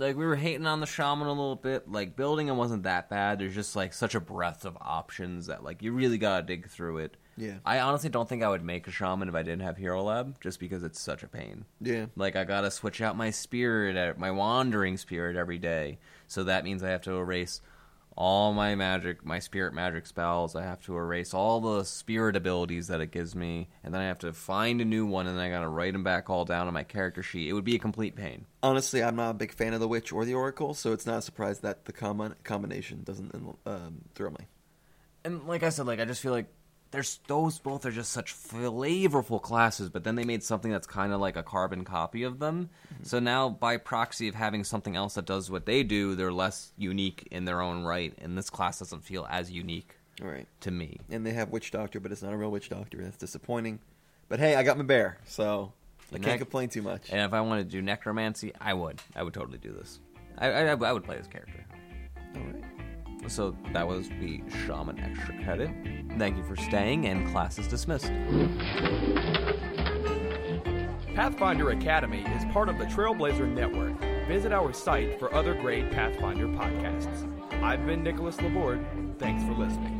Like we were hating on the shaman a little bit. Like building him wasn't that bad. There's just like such a breadth of options that like you really gotta dig through it. Yeah. I honestly don't think I would make a shaman if I didn't have Hero Lab, just because it's such a pain. Yeah. Like I gotta switch out my spirit, my wandering spirit every day. So that means I have to erase all my magic, my spirit magic spells. I have to erase all the spirit abilities that it gives me, and then I have to find a new one, and then I gotta write them back all down on my character sheet. It would be a complete pain. Honestly, I'm not a big fan of the witch or the oracle, so it's not a surprise that the common combination doesn't um, thrill me. And like I said, like I just feel like there's those both are just such flavorful classes, but then they made something that's kind of like a carbon copy of them. Mm-hmm. So now, by proxy of having something else that does what they do, they're less unique in their own right, and this class doesn't feel as unique right. to me. And they have witch doctor, but it's not a real witch doctor. That's disappointing. But hey, I got my bear, so I can't complain too much. And if I wanted to do necromancy, I would. I would totally do this. I, I, I would play this character. All right. So that was the Shaman Extra Credit. Thank you for staying, and class is dismissed. Pathfinder Academy is part of the Trailblazer Network. Visit our site for other great Pathfinder podcasts. I've been Nicholas Laborde. Thanks for listening.